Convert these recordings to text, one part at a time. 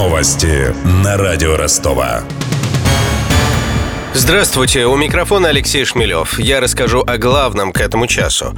Новости на радио Ростова. Здравствуйте, у микрофона Алексей Шмелев. Я расскажу о главном к этому часу.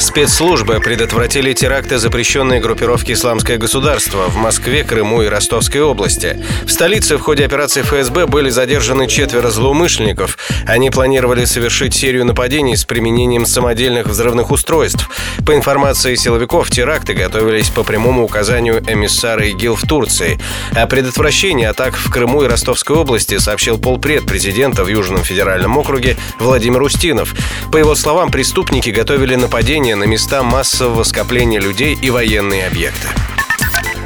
Спецслужбы предотвратили теракты запрещенной группировки «Исламское государство» в Москве, Крыму и Ростовской области. В столице в ходе операции ФСБ были задержаны четверо злоумышленников. Они планировали совершить серию нападений с применением самодельных взрывных устройств. По информации силовиков, теракты готовились по прямому указанию эмиссара ИГИЛ в Турции. О предотвращении атак в Крыму и Ростовской области сообщил полпред президента в Южном федеральном округе Владимир Устинов. По его словам, преступники готовили нападение на места массового скопления людей и военные объекты.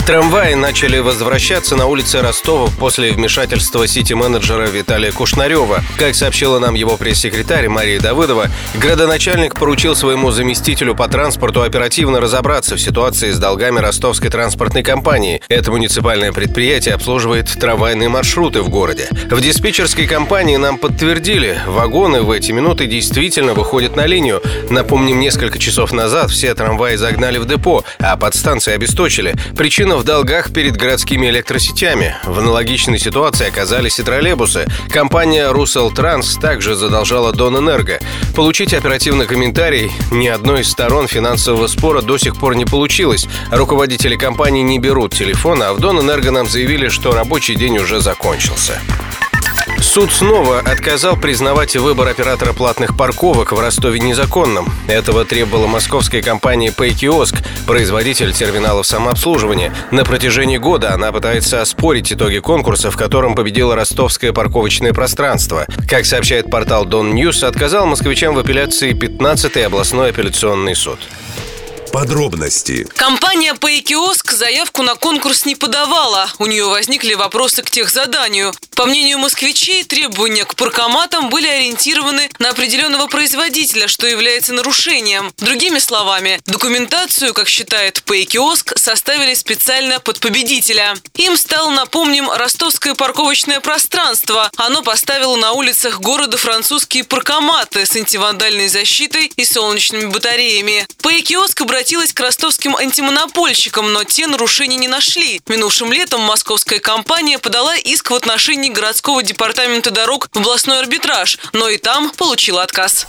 Трамваи начали возвращаться на улицы Ростова после вмешательства сити-менеджера Виталия Кушнарева. Как сообщила нам его пресс-секретарь Мария Давыдова, градоначальник поручил своему заместителю по транспорту оперативно разобраться в ситуации с долгами ростовской транспортной компании. Это муниципальное предприятие обслуживает трамвайные маршруты в городе. В диспетчерской компании нам подтвердили, вагоны в эти минуты действительно выходят на линию. Напомним, несколько часов назад все трамваи загнали в депо, а подстанции обесточили. Причина в долгах перед городскими электросетями. В аналогичной ситуации оказались и троллейбусы. Компания «Русел Транс» также задолжала Донэнерго. Получить оперативный комментарий ни одной из сторон финансового спора до сих пор не получилось. Руководители компании не берут телефон, а в Донэнерго нам заявили, что рабочий день уже закончился. Суд снова отказал признавать выбор оператора платных парковок в Ростове незаконным. Этого требовала московская компания «Пейкиоск», производитель терминалов самообслуживания. На протяжении года она пытается оспорить итоги конкурса, в котором победило ростовское парковочное пространство. Как сообщает портал Дон Ньюс, отказал москвичам в апелляции 15-й областной апелляционный суд. Подробности. Компания «Пейкиоск» заявку на конкурс не подавала. У нее возникли вопросы к техзаданию. По мнению москвичей, требования к паркоматам были ориентированы на определенного производителя, что является нарушением. Другими словами, документацию, как считает «Пейкиоск», составили специально под победителя. Им стало, напомним, ростовское парковочное пространство. Оно поставило на улицах города французские паркоматы с антивандальной защитой и солнечными батареями. Обратился обратилась к ростовским антимонопольщикам, но те нарушений не нашли. Минувшим летом московская компания подала иск в отношении городского департамента дорог в областной арбитраж, но и там получила отказ.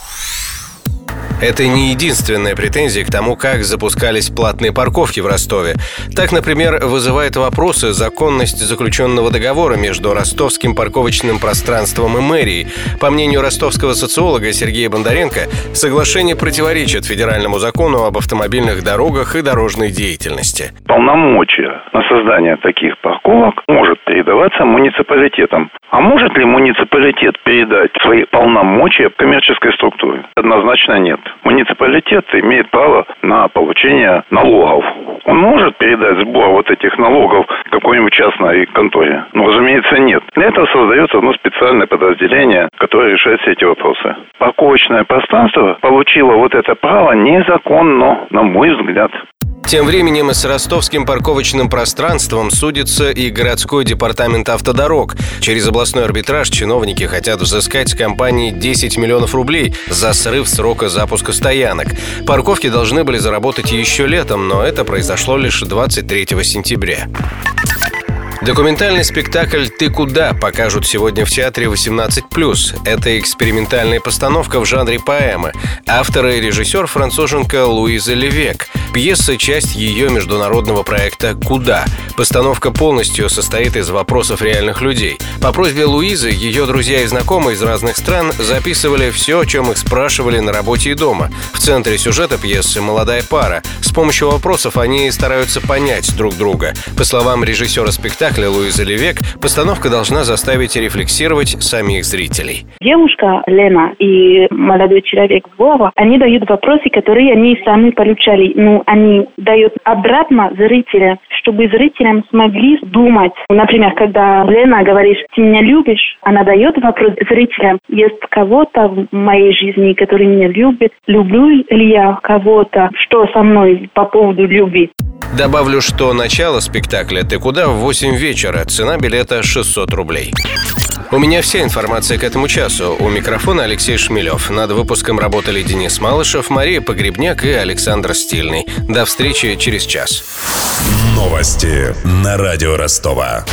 Это не единственная претензия к тому, как запускались платные парковки в Ростове. Так, например, вызывает вопросы законность заключенного договора между ростовским парковочным пространством и мэрией. По мнению ростовского социолога Сергея Бондаренко, соглашение противоречит федеральному закону об автомобильных дорогах и дорожной деятельности. Полномочия на создание таких парковок может передаваться муниципалитетам. А может ли муниципалитет передать свои полномочия коммерческой структуре? Однозначно нет муниципалитет имеет право на получение налогов. Он может передать сбор вот этих налогов какой-нибудь частной конторе? Ну, разумеется, нет. Для этого создается одно специальное подразделение, которое решает все эти вопросы. Парковочное пространство получило вот это право незаконно, на мой взгляд. Тем временем с ростовским парковочным пространством судится и городской департамент автодорог. Через областной арбитраж чиновники хотят взыскать с компании 10 миллионов рублей за срыв срока запуска стоянок. Парковки должны были заработать еще летом, но это произошло лишь 23 сентября. Документальный спектакль «Ты куда?» покажут сегодня в театре 18+. Это экспериментальная постановка в жанре поэмы. Автор и режиссер француженка Луиза Левек. Пьеса – часть ее международного проекта «Куда?». Постановка полностью состоит из вопросов реальных людей. По просьбе Луизы ее друзья и знакомые из разных стран записывали все, о чем их спрашивали на работе и дома. В центре сюжета пьесы молодая пара. С помощью вопросов они стараются понять друг друга. По словам режиссера спектакля Луизы Левек, постановка должна заставить рефлексировать самих зрителей. Девушка Лена и молодой человек Вова, они дают вопросы, которые они сами получали. Ну, они дают обратно зрителя, чтобы зрителям смогли думать. Например, когда Лена говорит, ты меня любишь, она дает вопрос зрителям, есть кого-то в моей жизни, который меня любит, люблю ли я кого-то, что со мной по поводу любви. Добавлю, что начало спектакля «Ты куда?» в 8 вечера. Цена билета 600 рублей. У меня вся информация к этому часу. У микрофона Алексей Шмелев. Над выпуском работали Денис Малышев, Мария Погребняк и Александр Стильный. До встречи через час. Новости на радио Ростова.